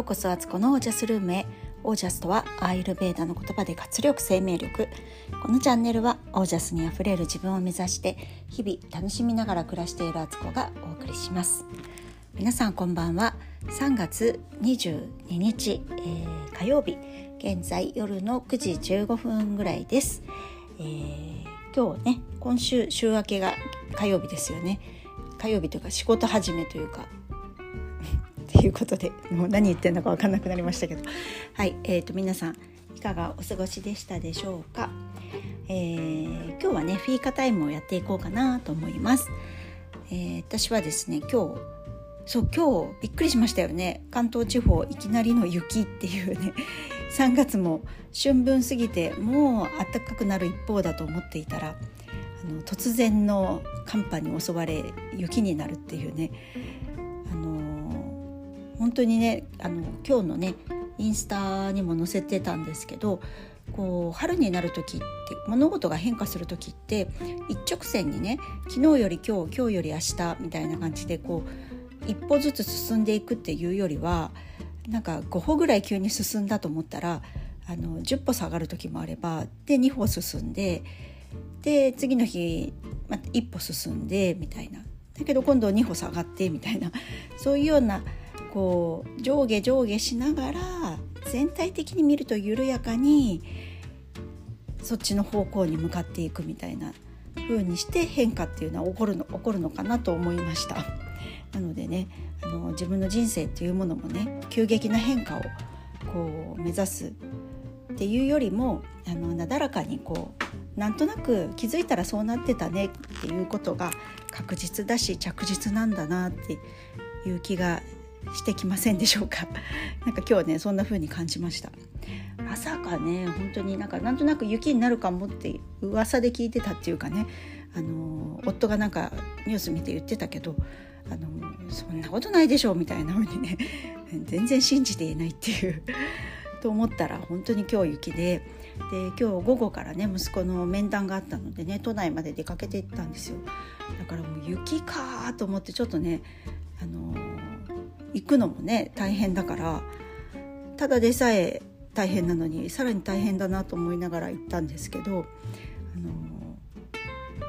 ようこそアツコのオージャスルームへオージャスとはアーユルベーダの言葉で活力生命力。このチャンネルはオージャスにあふれる自分を目指して日々楽しみながら暮らしているアツコがお送りします。皆さんこんばんは。3月22日、えー、火曜日。現在夜の9時15分ぐらいです、えー、今日ね今週週明けが火曜日ですよね。火曜日というか仕事始めというかっていうことでもう何言ってんのか分かんなくなりましたけど。はい、えーと、皆さんいかがお過ごしでしたでしょうか、えー、今日はねフィーカタイムをやっていこうかなと思います、えー、私はですね今日そう今日びっくりしましたよね。関東地方いきなりの雪っていうね 3月も春分過ぎてもう暖かくなる一方だと思っていたらあの突然の寒波に襲われ雪になるっていうね。あの本当にねあの今日のねインスタにも載せてたんですけどこう春になる時って物事が変化する時って一直線にね昨日より今日今日より明日みたいな感じでこう一歩ずつ進んでいくっていうよりはなんか5歩ぐらい急に進んだと思ったらあの10歩下がる時もあればで2歩進んでで次の日、また、1歩進んでみたいな。だけど今度2歩下がってみたいな。そういうようなこう上下上下しながら全体的に見ると緩やかにそっちの方向に向かっていくみたいな風にして変化っていうのは起こるの起こるのかなと思いました。なのでねあの自分の人生っていうものもね急激な変化をこう目指すっていうよりもあのなだらかにこうなんとなく気づいたらそうなってたねっていうことが確実だし着実なんだなっていう気がしてきませんでしょうか？なんか今日ねそんな風に感じました。まさかね本当になんかなんとなく雪になるかもって噂で聞いてたっていうかねあの夫がなんかニュース見て言ってたけどあのそんなことないでしょうみたいな風にね 全然信じていないっていう。と思ったら本当に今日雪でで今日午後からね息子の面談があったのでね都内まで出かけていったんですよ。だからもう雪かと思ってちょっとねあの行くのもね大変だからただでさえ大変なのにさらに大変だなと思いながら行ったんですけどあの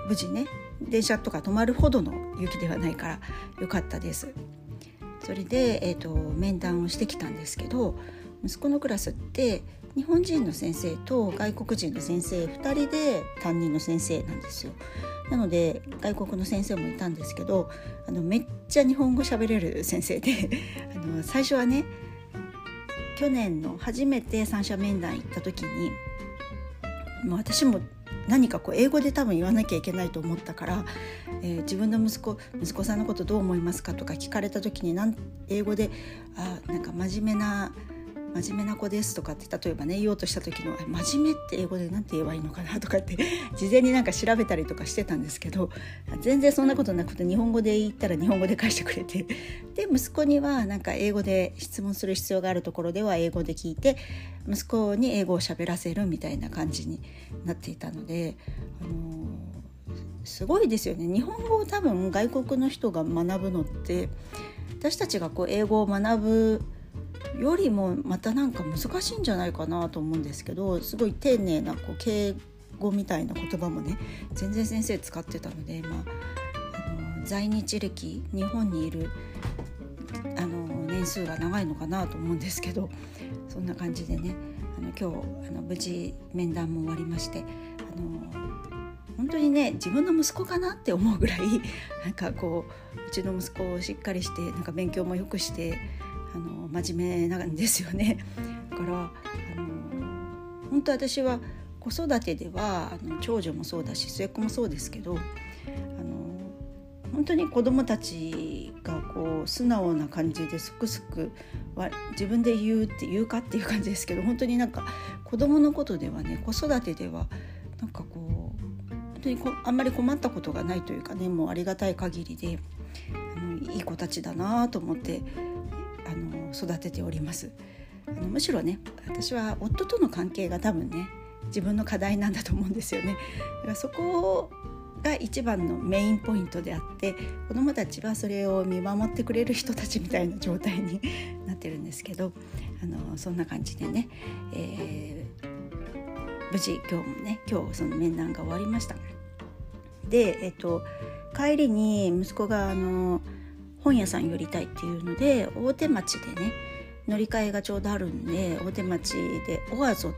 無事ね電車とか止まるほどの雪ではないからよかったです。それで、えーと、面談をしてきたんですけど息子のクラスって日本人の先生と外国人の先生2人で担任の先生なんですよ。なので外国の先生もいたんですけどあのめっちゃ日本語喋れる先生で あの最初はね去年の初めて三者面談行った時にもう私も何かこう英語で多分言わなきゃいけないと思ったから、えー、自分の息子息子さんのことどう思いますかとか聞かれた時になん英語であなんか真面目な真面目な子ですとかって例えばね言おうとした時の「真面目って英語で何て言えばいいのかな」とかって 事前になんか調べたりとかしてたんですけど全然そんなことなくて日本語で言ったら日本語で返してくれて で息子にはなんか英語で質問する必要があるところでは英語で聞いて息子に英語を喋らせるみたいな感じになっていたので、あのー、すごいですよね。日本語を多分外国の人が学ぶのって私たちがこう英語を学ぶよりもまたなんか難しいんじゃないかなと思うんですけどすごい丁寧なこう敬語みたいな言葉もね全然先生使ってたので、まあ、あの在日歴日本にいるあの年数が長いのかなと思うんですけどそんな感じでねあの今日あの無事面談も終わりましてあの本当にね自分の息子かなって思うぐらいなんかこううちの息子をしっかりしてなんか勉強もよくしてあの真面目なんですよね。だからあの本当私は子育てではあの長女もそうだし末っ子もそうですけどあの本当に子どもたちがこう素直な感じですくすく自分で言うって言うかっていう感じですけど本当になんか子どものことではね子育てではなんかこう本当にこあんまり困ったことがないというかねもうありがたい限りであのいい子たちだなと思って育てておりますあのむしろね私は夫との関係が多分ね自分の課題なんだと思うんですよねだからそこが一番のメインポイントであって子どもたちはそれを見守ってくれる人たちみたいな状態になってるんですけどあのそんな感じでね、えー、無事今日もね今日その面談が終わりました。で、えっと、帰りに息子があの本屋さん寄りたいっていうので大手町でね乗り換えがちょうどあるんで大手町でオアゾ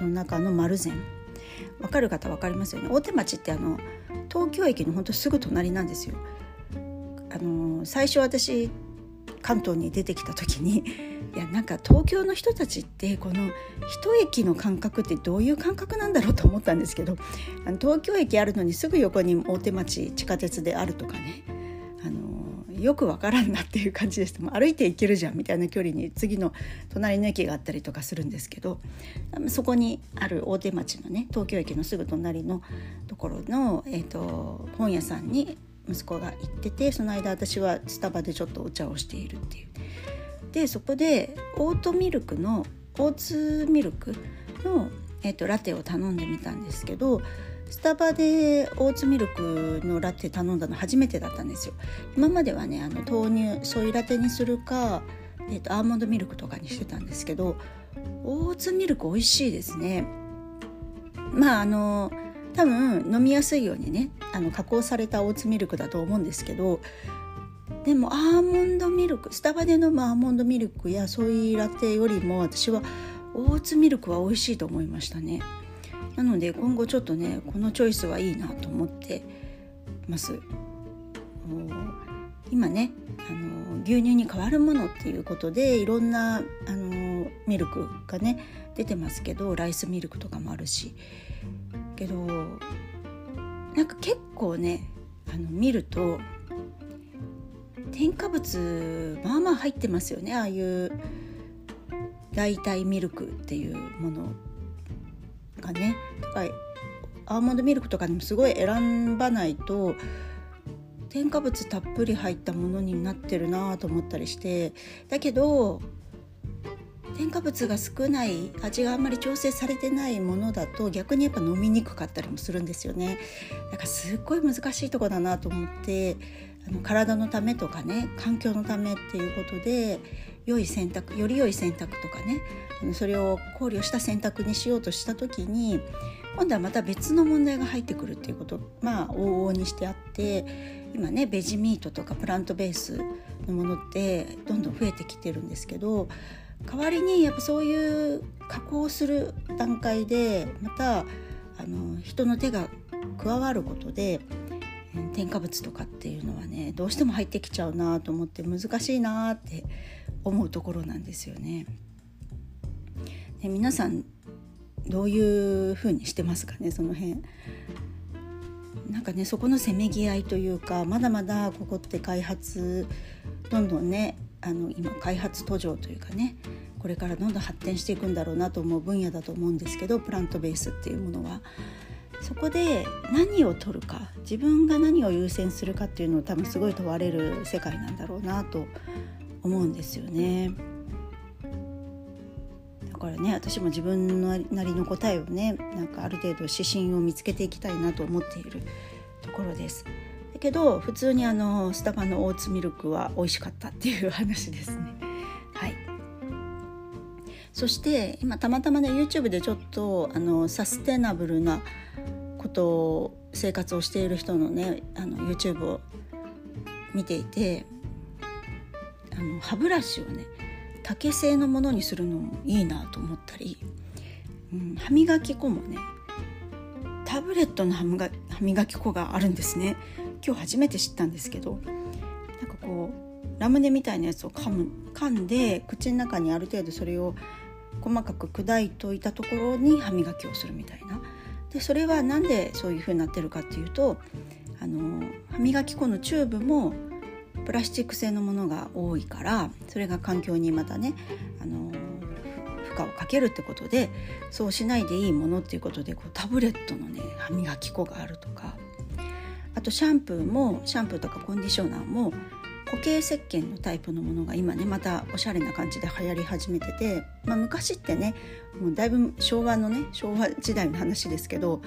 の中の丸善わかる方分かりますよね？大手町ってあの東京駅のほんとすぐ隣なんですよ。あの最初私関東に出てきた時にいやなんか東京の人たちってこの一駅の感覚ってどういう感覚なんだろうと思ったんですけどあの東京駅あるのにすぐ横に大手町地下鉄であるとかねよくわからんなっていう感じでした歩いて行けるじゃんみたいな距離に次の隣の駅があったりとかするんですけどそこにある大手町のね東京駅のすぐ隣のところの、えーと本屋さんに息子が行っててその間私はスタバでちょっとお茶をしているっていう。でそこでオートミルクのオーツミルクの、えーと、ラテを頼んでみたんですけどスタバでオーツミルクのラテ頼んだの初めてだったんですよ。今まではねあの豆乳ソイラテにするか、えーと、アーモンドミルクとかにしてたんですけどオーツミルク美味しいですね。まああの多分飲みやすいようにねあの加工されたオーツミルクだと思うんですけどでもアーモンドミルクスタバで飲むアーモンドミルクやソイラテよりも私はオーツミルクは美味しいと思いましたねなので今後ちょっとねこのチョイスはいいなと思ってます。今ねあの牛乳に代わるものっていうことでいろんなあのミルクがね出てますけどライスミルクとかもあるし。けどなんか結構ねあの見ると添加物まあまあ入ってますよね。ああいう代替ミルクっていうもの。がね。アーモンドミルクとかでもすごい選ばないと添加物たっぷり入ったものになってるなと思ったりしてだけど添加物が少ない味があんまり調整されてないものだと逆にやっぱ飲みにくかったりもするんですよね。だからすっごい難しいとこだなと思ってあの体のためとかね環境のためっていうことで良い選択より良い選択とかねそれを考慮した選択にしようとした時に今度はまた別の問題が入ってくるっていうことまあ往々にしてあって今ねベジミートとかプラントベースのものってどんどん増えてきてるんですけど代わりにやっぱそういう加工する段階でまたあの人の手が加わることで添加物とかっていうのはねどうしても入ってきちゃうなと思って難しいなって思うところなんですよね。で皆さんどういう風にしてますかねその辺。なんかねそこのせめぎ合いというかまだまだここって開発どんどんねあの今開発途上というかねこれからどんどん発展していくんだろうなと思う分野だと思うんですけどプラントベースっていうものは。そこで何を取るか自分が何を優先するかっていうのを多分すごい問われる世界なんだろうなと思うんですよね。だからね私も自分なりの答えをねなんかある程度指針を見つけていきたいなと思っているところです。だけど普通にあのスタバのオーツミルクは美味しかったっていう話ですね。はいそして今たまたまね YouTube でちょっとあのサステナブルなことを生活をしている人のねあの YouTube を見ていてあの歯ブラシをね竹製のものにするのもいいなと思ったり、うん、歯磨き粉もねタブレットの歯磨き粉があるんですね。今日初めて知ったんですけどなんかこうラムネみたいなやつを噛む噛んで口の中にある程度それを細かく砕いといたところに歯磨きをするみたいな。でそれは何でそういう風になってるかっていうとあの歯磨き粉のチューブもプラスチック製のものが多いからそれが環境にまたねあの負荷をかけるってことでそうしないでいいものっていうことでこうタブレットのね歯磨き粉があるとかあとシャンプーもシャンプーとかコンディショナーも固形石鹸のタイプのものが今ねまたおしゃれな感じで流行り始めてて、まあ、昔ってねもうだいぶ昭和のね昭和時代の話ですけど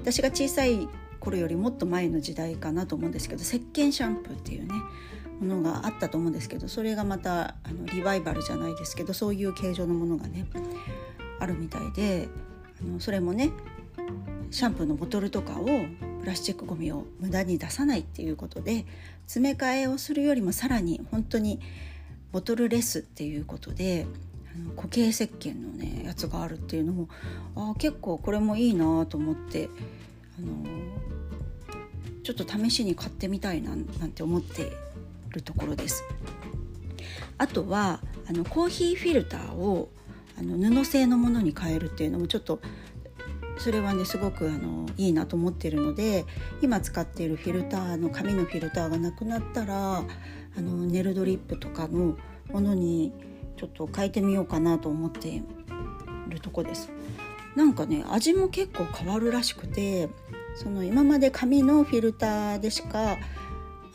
私が小さい頃よりもっと前の時代かなと思うんですけど石鹸シャンプーっていうねものがあったと思うんですけどそれがまたあのリバイバルじゃないですけどそういう形状のものがねあるみたいであのそれもねシャンプーのボトルとかをプラスチックごみを無駄に出さないっていうことで詰め替えをするよりもさらに本当にボトルレスっていうことで固形石鹸のねやつがあるっていうのもあ結構これもいいなと思ってあのちょっと試しに買ってみたいななんて思ってるところです。あとはあのコーヒーフィルターをあの布製のものに変えるっていうのもちょっとそれはねすごくあのいいなと思ってるので今使っているフィルターの紙のフィルターがなくなったらあのネルドリップとかのものにちょっと変えてみようかなと思っているとこです。なんかね味も結構変わるらしくてその今まで紙のフィルターでしか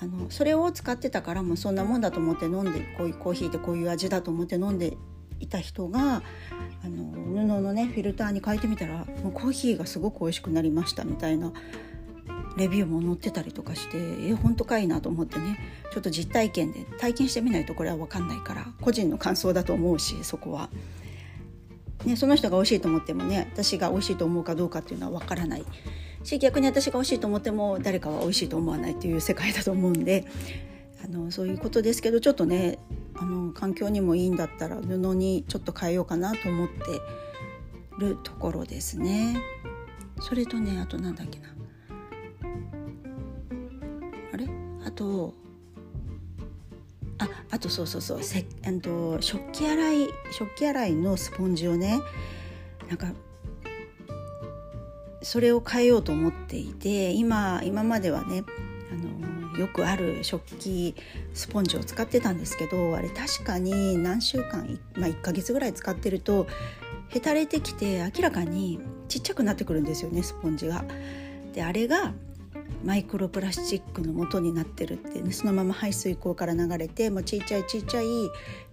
あのそれを使ってたからもうそんなもんだと思って飲んでこういうコーヒーってこういう味だと思って飲んでいた人があの布のねフィルターに変えてみたらもうコーヒーがすごく美味しくなりましたみたいなレビューも載ってたりとかしてえ本当かいなと思ってねちょっと実体験で体験してみないとこれは分かんないから個人の感想だと思うしそこは。ね、その人が美味しいと思ってもね私が美味しいと思うかどうかっていうのは分からないし逆に私が美味しいと思っても誰かは美味しいと思わないっていう世界だと思うんであのそういうことですけどちょっとねあの環境にもいいんだったら布にちょっと変えようかなと思ってるところですね。それとねあとなんだっけなあれ？あとああとそうそうそうせあと食器洗い食器洗いのスポンジをねなんかそれを変えようと思っていて今今まではねあのよくある食器スポンジを使ってたんですけどあれ確かに何週間、まあ、1ヶ月ぐらい使ってるとへたれてきて明らかにちっちゃくなってくるんですよねスポンジが。であれがマイクロプラスチックの元になってるって、ね、そのまま排水口から流れてもうちっちゃいちっちゃい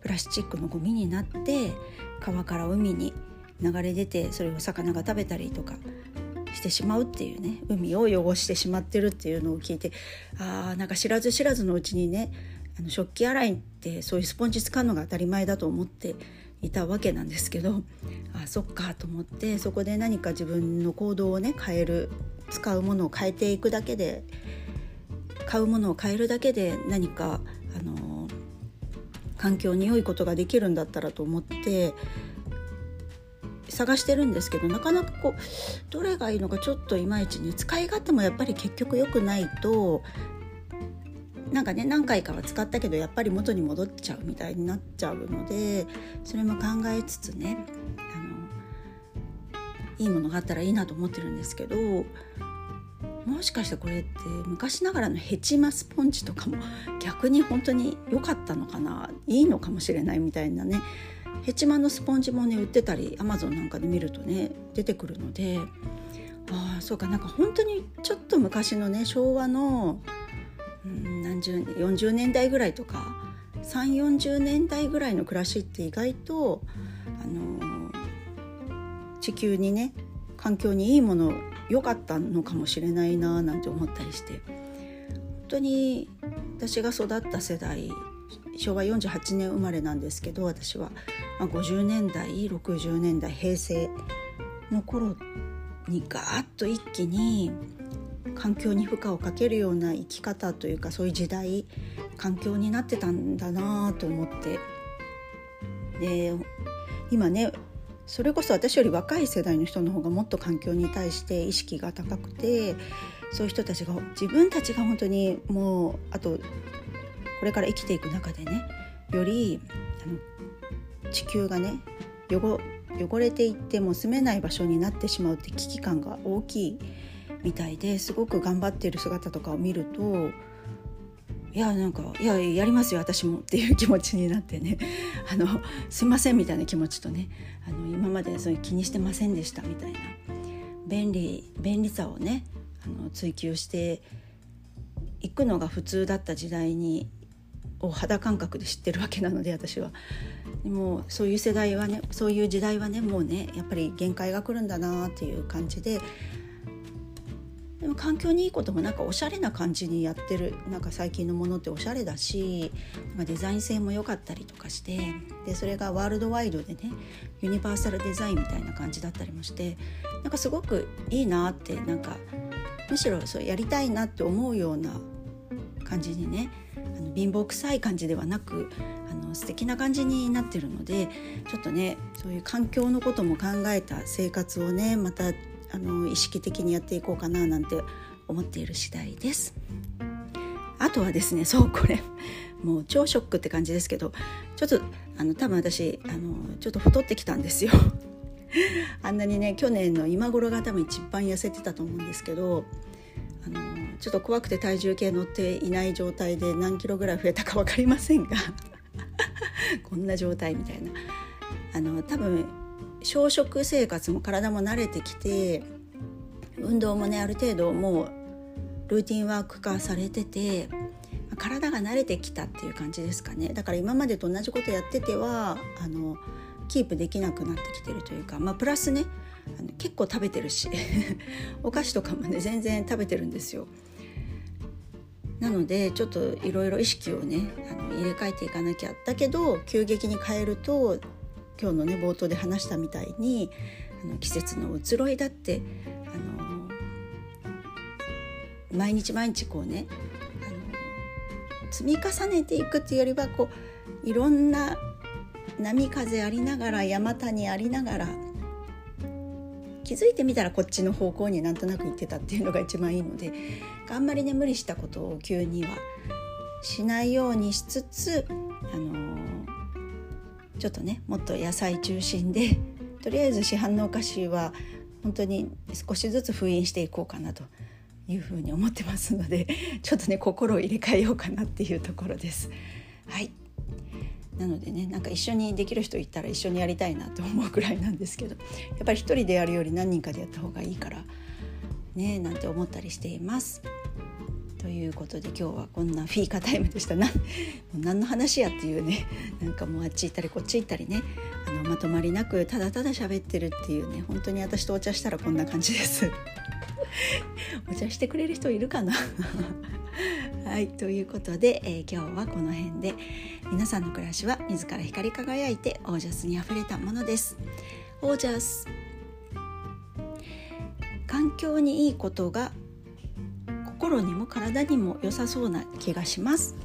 プラスチックのゴミになって川から海に流れ出てそれを魚が食べたりとかしてしまうっていうね海を汚してしまってるっていうのを聞いてあーなんか知らず知らずのうちにねあの食器洗いってそういうスポンジ使うのが当たり前だと思っていたわけなんですけどあそっかと思ってそこで何か自分の行動をね変える使うものを変えていくだけで買うものを変えるだけで何かあの環境に良いことができるんだったらと思って探してるんですけどなかなかこうどれがいいのかちょっといまいちね使い勝手もやっぱり結局良くないとなんかね何回かは使ったけどやっぱり元に戻っちゃうみたいになっちゃうのでそれも考えつつねあのいいものがあったらいいなと思ってるんですけどもしかしてこれって昔ながらのヘチマスポンジとかも逆に本当に良かったのかないいのかもしれないみたいなねヘチマのスポンジもね売ってたりアマゾンなんかで見るとね出てくるのでああそうかなんか本当にちょっと昔のね昭和の、うん、何十40年代ぐらいとか3 4 0年代ぐらいの暮らしって意外と、あの、地球にね環境にいいもの良かったのかもしれないななんて思ったりして本当に私が育った世代昭和48年生まれなんですけど私は、まあ、50年代60年代平成の頃にガーッと一気に環境に負荷をかけるような生き方というかそういう時代環境になってたんだなと思って。で今ねそれこそ私より若い世代の人の方がもっと環境に対して意識が高くてそういう人たちが自分たちが本当にもうあとれから生きていく中でねよりあの地球がね汚汚れていっても住めない場所になってしまうって危機感が大きいみたいですごく頑張ってる姿とかを見るといやなんかいややりますよ私もっていう気持ちになってね あのすいませんみたいな気持ちとねあの今までそういう気にしてませんでしたみたいな便利便利さをねあの追求していくのが普通だった時代にを肌感覚で知ってるわけなので私はで。もそういう世代はねそういう時代はねもうねやっぱり限界が来るんだなっていう感じででも環境にいいこともなんかおしゃれな感じにやってるなんか最近のものっておしゃれだしなんかデザイン性も良かったりとかしてでそれがワールドワイドでねユニバーサルデザインみたいな感じだったりもしてなんかすごくいいなってなんかむしろそうやりたいなって思うような感じにね貧乏臭い感じではなくあの素敵な感じになってるのでちょっとねそういう環境のことも考えた生活をねまたあの意識的にやっていこうかななんて思っている次第です。あとはですねそうこれもう超ショックって感じですけどちょっとあの多分私あのちょっと太ってきたんですよ。あんなにね去年の今頃が多分一番痩せてたと思うんですけどちょっと怖くて体重計乗っていない状態で何キロぐらい増えたか分かりませんが こんな状態みたいなあの多分小食生活も体も慣れてきて運動もねある程度もうルーティンワーク化されてて体が慣れてきたっていう感じですかねだから今までと同じことやっててはあのキープできなくなってきてるというか、まあ、プラスね結構食べてるし お菓子とかもね全然食べてるんですよ。なのでちょっといろいろ意識をねあの入れ替えていかなきゃ。だけど急激に変えると今日のね冒頭で話したみたいにあの季節の移ろいだってあの毎日毎日こうねあの積み重ねていくっていうよりはこういろんな波風ありながら山谷ありながら気づいてみたらこっちの方向になんとなく行ってたっていうのが一番いいのであんまりね無理したことを急にはしないようにしつつ、あのー、ちょっとねもっと野菜中心でとりあえず市販のお菓子は本当に少しずつ封印していこうかなというふうに思ってますのでちょっとね心を入れ替えようかなっていうところです。はいなのでねなんか一緒にできる人いたら一緒にやりたいなと思うくらいなんですけどやっぱり一人でやるより何人かでやった方がいいからねなんて思ったりしています。ということで今日はこんなフィーカタイムでしたな何の話やっていうねなんかもうあっち行ったりこっち行ったりねあのまとまりなくただただ喋ってるっていうね本当に私とお茶したらこんな感じです。お茶してくれる人いるかな？はいということで、えー、今日はこの辺で。皆さんの暮らしは自ら光り輝いてオージャスにあふれたものです。オージャス。環境にいいことが心にも体にも良さそうな気がします。